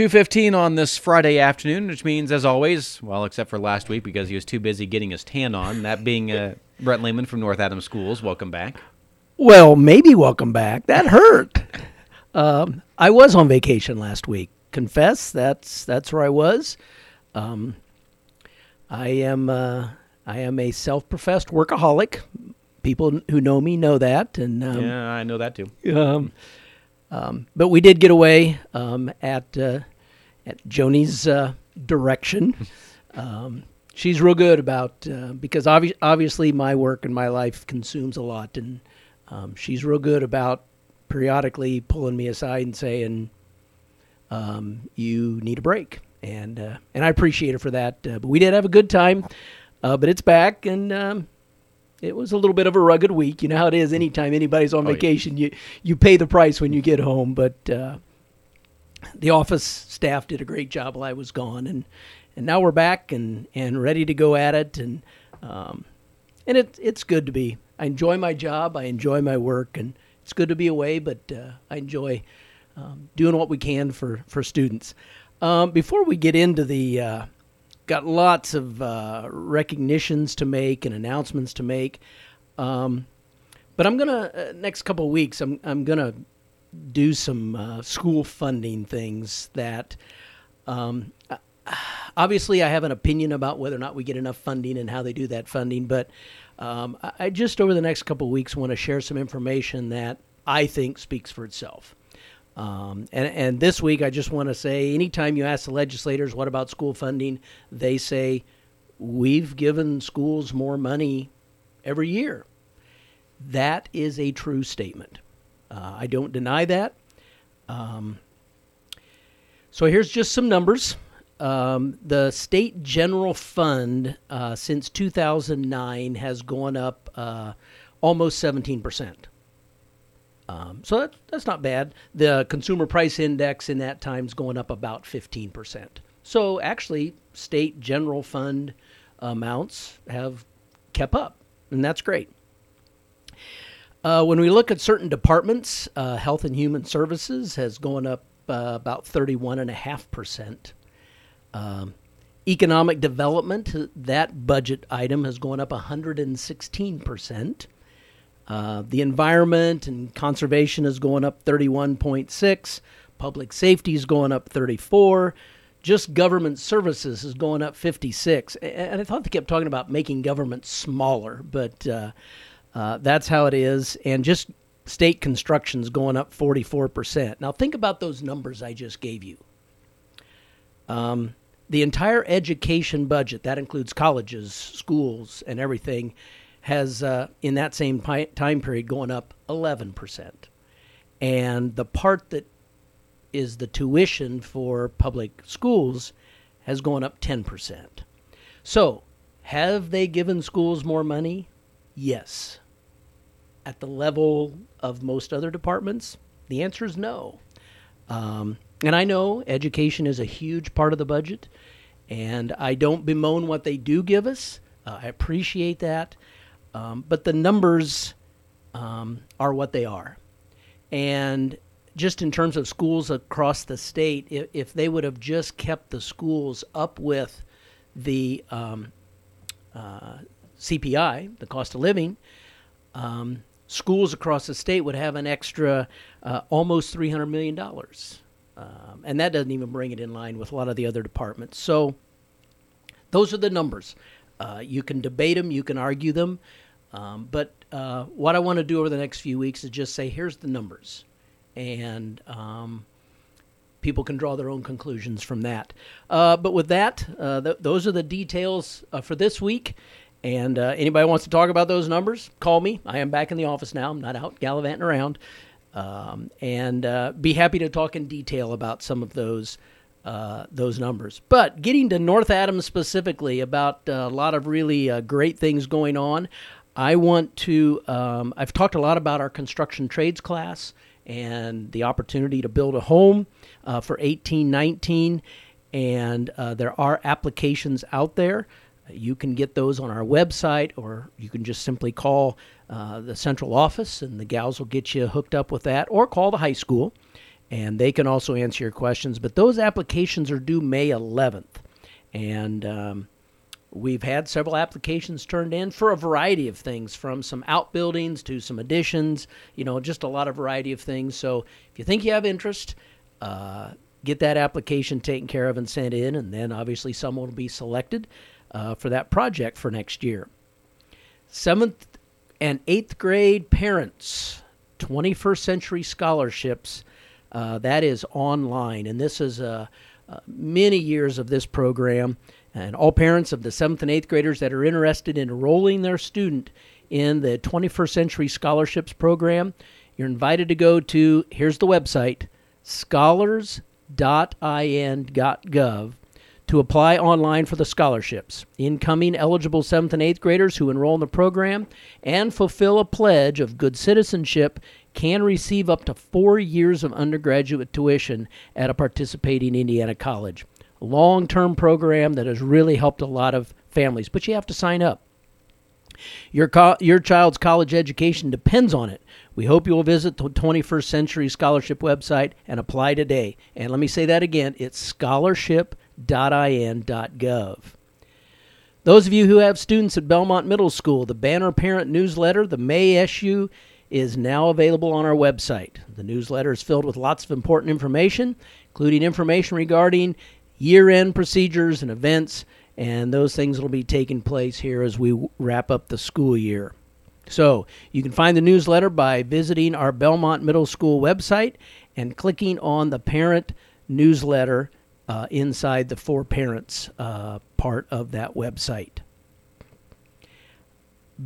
2.15 on this Friday afternoon, which means, as always, well, except for last week because he was too busy getting his tan on, that being uh, Brent Lehman from North Adams Schools. Welcome back. Well, maybe welcome back. That hurt. um, I was on vacation last week. Confess, that's that's where I was. Um, I am uh, I am a self-professed workaholic. People who know me know that, and um, yeah, I know that too. Um, um, but we did get away um, at uh, at Joni's uh, direction. Um, she's real good about uh, because obvi- obviously my work and my life consumes a lot, and um, she's real good about periodically pulling me aside and saying, um, "You need a break," and uh, and I appreciate her for that. Uh, but we did have a good time. Uh, but it's back, and um, it was a little bit of a rugged week. You know how it is. Anytime anybody's on Oh, yeah. vacation, you you pay the price when you get home. But uh, the office staff did a great job while I was gone, and and now we're back and and ready to go at it. And um, and it it's good to be. I enjoy my job. I enjoy my work, and it's good to be away. But uh, I enjoy um, doing what we can for for students. Um, before we get into the uh, got lots of uh, recognitions to make and announcements to make. Um, but I'm gonna uh, next couple weeks. I'm I'm gonna do some uh, school funding things that. Um, uh, obviously, I have an opinion about whether or not we get enough funding and how they do that funding. But um, I, just over the next couple weeks want to share some information that I think speaks for itself. Um, and, and this week, I just want to say anytime you ask the legislators, what about school funding? They say, we've given schools more money every year. That is a true statement. Uh, I don't deny that. Um, so here's just some numbers. Um, the state general fund uh, since 2009 has gone up uh, almost 17 percent. Um, so that, that's not bad. The consumer price index in that time's going up about 15%. So actually, state general fund amounts have kept up, and that's great. Uh, when we look at certain departments, uh, Health and Human Services has gone up uh, about 31.5%. Um, economic Development, that budget item has gone up 116%. Uh, the environment and conservation is going up 31.6. Public safety is going up 34. Just government services is going up 56. And I thought they kept talking about making government smaller, but uh, uh, that's how it is. And just state construction is going up 44%. Now think about those numbers I just gave you. Um, the entire education budget, that includes colleges, schools, and everything, has uh, in that same pi- time period going up 11%. And the part that is the tuition for public schools has gone up 10%. So, have they given schools more money? Yes. At the level of most other departments, the answer is no. Um, and I know education is a huge part of the budget, and I don't bemoan what they do give us. Uh, I appreciate that. Um, but the numbers um, are what they are. And just in terms of schools across the state, if, if they would have just kept the schools up with the um, uh, CPI, the cost of living, um, schools across the state would have an extra uh, almost $300 million. Um, and that doesn't even bring it in line with a lot of the other departments. So those are the numbers. Uh, you can debate them, you can argue them. Um, but uh, what I want to do over the next few weeks is just say, here's the numbers. And um, people can draw their own conclusions from that. Uh, but with that, uh, th- those are the details uh, for this week. And uh, anybody wants to talk about those numbers, call me. I am back in the office now. I'm not out gallivanting around. Um, and uh, be happy to talk in detail about some of those uh, those numbers. But getting to North Adams specifically about uh, a lot of really uh, great things going on, I want to. Um, I've talked a lot about our construction trades class and the opportunity to build a home uh, for 1819, and there are applications out there. You can get those on our website, or you can just simply call uh, the central office, and the gals will get you hooked up with that, or call the high school and they can also answer your questions. But those applications are due May 11th, and um, we've had several applications turned in for a variety of things, from some outbuildings to some additions. You know, just a lot of variety of things. So if you think you have interest. Uh, get that application taken care of and sent in, and then obviously someone will be selected uh, for that project for next year. Seventh and eighth grade parents, 21st century scholarships. Uh, that is online, and this is uh, uh, many years of this program. And all parents of the seventh and eighth graders that are interested in enrolling their student in the 21st Century Scholarships Program, you're invited to go to here's the website scholars.in.gov to apply online for the scholarships. Incoming eligible 7th and 8th graders who enroll in the program and fulfill a pledge of good citizenship can receive up to four years of undergraduate tuition at a participating Indiana college. Long term program that has really helped a lot of families, but you have to sign up. Your, co- your child's college education depends on it. We hope you will visit the 21st Century Scholarship website and apply today. And let me say that again it's scholarship banner.in.gov. Those of you who have students at Bellmont Middle School, the Banner Parent newsletter, the May SU, is now available on our website. The newsletter is filled with lots of important information, including information regarding year end procedures and events, and those things will be taking place here as we wrap up the school year. So, you can find the newsletter by visiting our Bellmont Middle School website and clicking on the parent newsletter uh, inside the for parents uh, part of that website.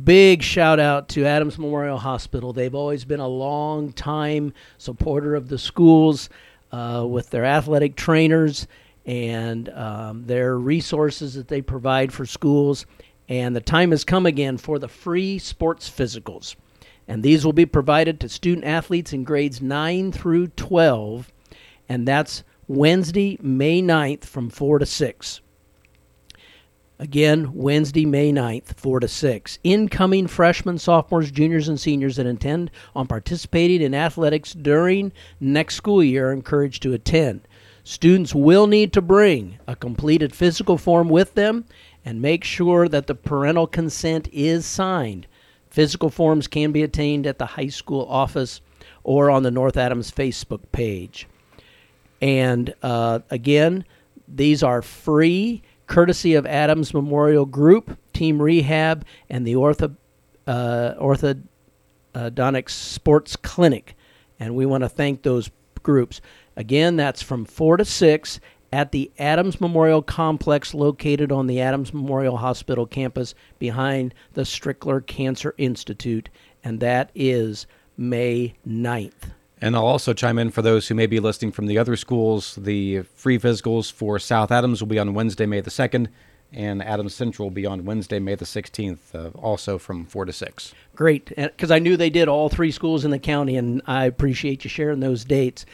Big shout out to Adams Memorial Hospital. They've always been a long time supporter of the schools uh, with their athletic trainers and um, their resources that they provide for schools. And the time has come again for the free sports physicals. And these will be provided to student athletes in grades 9 through 12. And that's Wednesday, May 9th from 4 to 6. Again, Wednesday, May 9th, 4 to 6. Incoming freshmen, sophomores, juniors, and seniors that intend on participating in athletics during next school year are encouraged to attend. Students will need to bring a completed physical form with them and make sure that the parental consent is signed. Physical forms can be obtained at the high school office or on the North Adams Facebook page. And uh, again, these are free, courtesy of Adams Memorial Group, Team Rehab, and the Ortho, uh, Orthodontics Sports Clinic. And we want to thank those groups. Again, that's from 4 to 6 at the Adams Memorial Complex located on the Adams Memorial Hospital campus behind the Strickler Cancer Institute. And that is May 9th. And I'll also chime in for those who may be listening from the other schools. The free physicals for South Adams will be on Wednesday, May the 2nd, and Adams Central will be on Wednesday, May the 16th, uh, also from 4 to 6. Great, because I knew they did all three schools in the county, and I appreciate you sharing those dates.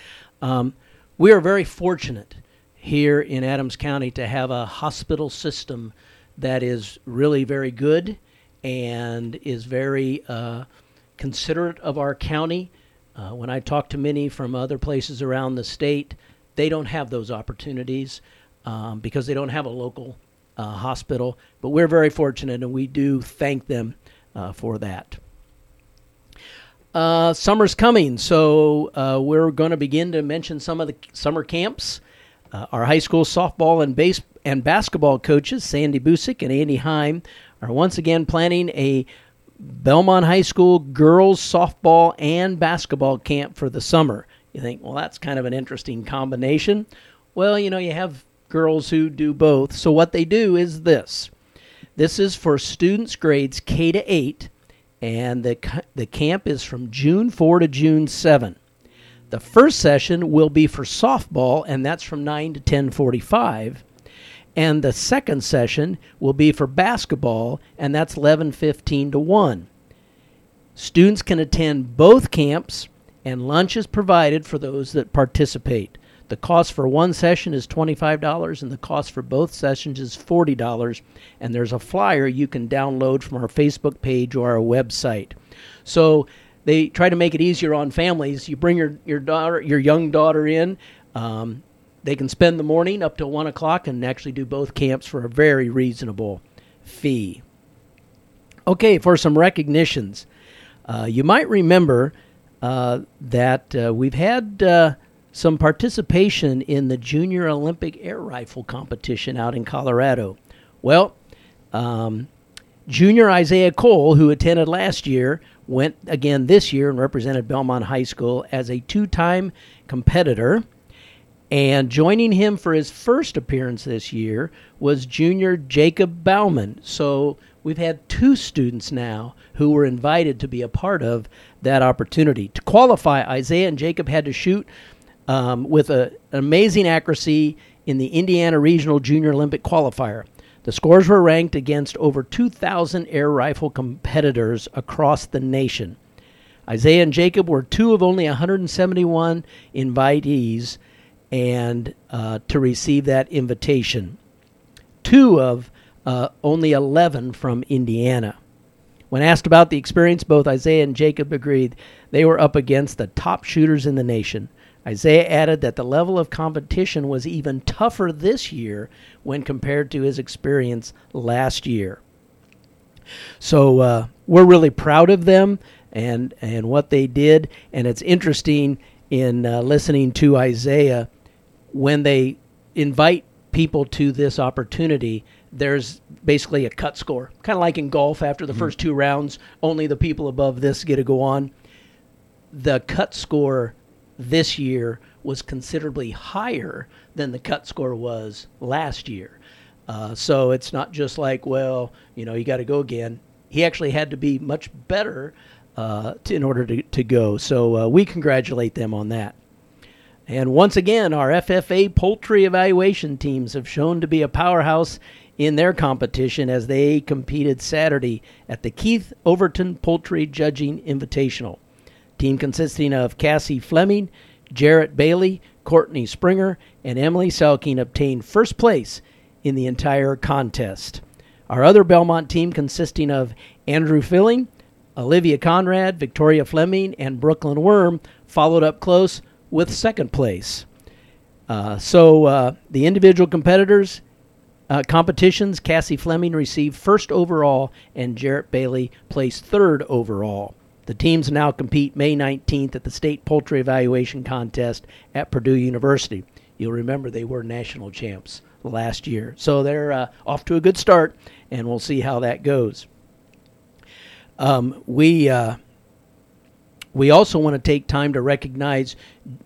Um, we are very fortunate here in Adams County to have a hospital system that is really very good and is very uh, considerate of our county uh, when I talk to many from other places around the state, they don't have those opportunities um, because they don't have a local uh, hospital. But we're very fortunate, and we do thank them uh, for that. Uh, summer's coming, so uh, we're going to begin to mention some of the summer camps. Uh, our high school softball and base and basketball coaches, Sandy Busick and Andy Heim, are once again planning a Bellmont High School girls softball and basketball camp for the summer. You think, well, that's kind of an interesting combination. Well, you know, you have girls who do both. So what they do is this. This is for students grades K to 8 and the the camp is from June 4 to June 7. The first session will be for softball and that's from 9 to 10:45 and the second session will be for basketball and that's 11:15 to 1. Students can attend both camps and lunch is provided for those that participate. The cost for one session is $25 and the cost for both sessions is $40 and there's a flyer you can download from our Facebook page or our website. So they try to make it easier on families. You bring your, your daughter, your young daughter in. Um, they can spend the morning up till one o'clock and actually do both camps for a very reasonable fee. Okay, for some recognitions, uh, you might remember uh, that uh, we've had uh, some participation in the Junior Olympic Air Rifle competition out in Colorado. Well, um, Junior Isaiah Cole, who attended last year, went again this year and represented Bellmont High School as a two time competitor. And joining him for his first appearance this year was junior Jacob Bauman. So we've had two students now who were invited to be a part of that opportunity. To qualify, Isaiah and Jacob had to shoot um, with a, an amazing accuracy in the Indiana Regional Junior Olympic qualifier. The scores were ranked against over 2,000 air rifle competitors across the nation. Isaiah and Jacob were two of only 171 invitees and uh, to receive that invitation. Two of uh, only 11 from Indiana. When asked about the experience, both Isaiah and Jacob agreed they were up against the top shooters in the nation. Isaiah added that the level of competition was even tougher this year when compared to his experience last year. So uh, we're really proud of them and and what they did, and it's interesting in uh, listening to Isaiah when they invite people to this opportunity. There's basically a cut score, kind of like in golf. After the mm-hmm. first two rounds, only the people above this get to go on. The cut score this year was considerably higher than the cut score was last year. Uh, so it's not just like, well, you know, you got to go again. He actually had to be much better uh, to, in order to, to go. So uh, we congratulate them on that. And once again, our FFA poultry evaluation teams have shown to be a powerhouse in their competition as they competed Saturday at the Keith Overton Poultry Judging Invitational. Team consisting of Cassie Fleming, Jarrett Bailey, Courtney Springer, and Emily Selking obtained first place in the entire contest. Our other Bellmont team, consisting of Andrew Filling, Olivia Conrad, Victoria Fleming, and Brooklyn Worm, followed up close with second place. Uh, so uh, the individual competitors uh, competitions, Cassie Fleming received first overall, and Jarrett Bailey placed third overall. The teams now compete May 19th at the State Poultry Evaluation Contest at Purdue University. You'll remember they were national champs last year. So they're uh, off to a good start, and we'll see how that goes. Um, we uh, we also want to take time to recognize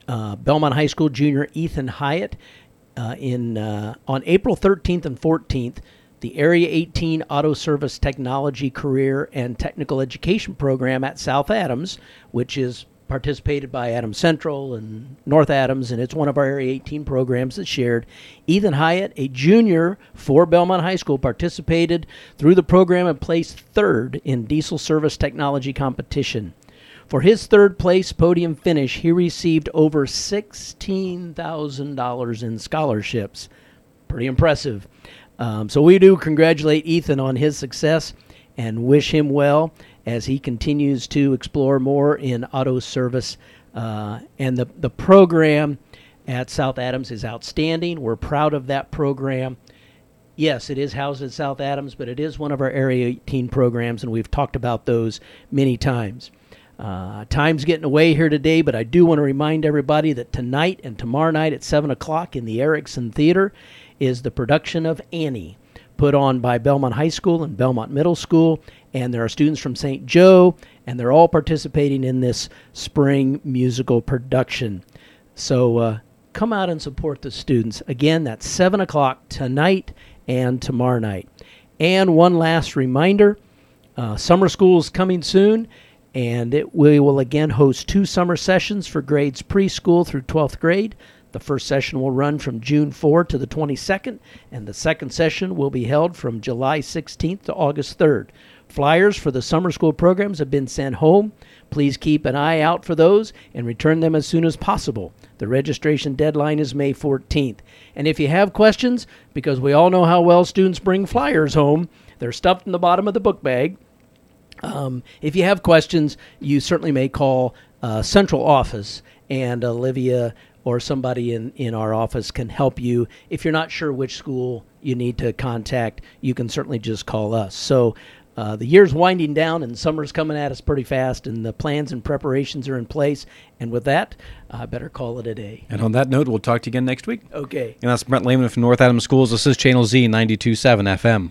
uh, Bellmont High School junior Ethan Hyatt uh, in uh, on April 13th and 14th the Area 18 Auto Service Technology Career and Technical Education Program at South Adams, which is participated by Adams Central and North Adams, and it's one of our Area 18 programs that's shared. Ethan Hyatt, a junior for Bellmont High School, participated through the program and placed third in diesel service technology competition. For his third place podium finish, he received over $16,000 in scholarships. Pretty impressive. Um, so we do congratulate Ethan on his success and wish him well as he continues to explore more in auto service. Uh, and the, the program at South Adams is outstanding. We're proud of that program. Yes, it is housed at South Adams, but it is one of our Area 18 programs, and we've talked about those many times. Uh, time's getting away here today, but I do want to remind everybody that tonight and tomorrow night at 7 o'clock in the Erickson Theater is the production of Annie, put on by Bellmont High School and Bellmont Middle School. And there are students from St. Joe, and they're all participating in this spring musical production. So uh, come out and support the students. Again, that's 7 o'clock tonight and tomorrow night. And one last reminder uh, summer school is coming soon, and it, we will again host two summer sessions for grades preschool through 12th grade. The first session will run from June 4 to the 22nd, and the second session will be held from July 16th to August 3rd. Flyers for the summer school programs have been sent home. Please keep an eye out for those and return them as soon as possible. The registration deadline is May 14th. And if you have questions, because we all know how well students bring flyers home, they're stuffed in the bottom of the book bag. Um, if you have questions, you certainly may call uh, central office, and Olivia or somebody in, in our office can help you. If you're not sure which school you need to contact, you can certainly just call us. So uh, the year's winding down and summer's coming at us pretty fast, and the plans and preparations are in place. And with that, I better call it a day. And on that note, we'll talk to you again next week. Okay. And that's Brent Lehman from North Adams Schools. This is Channel Z 92.7 FM.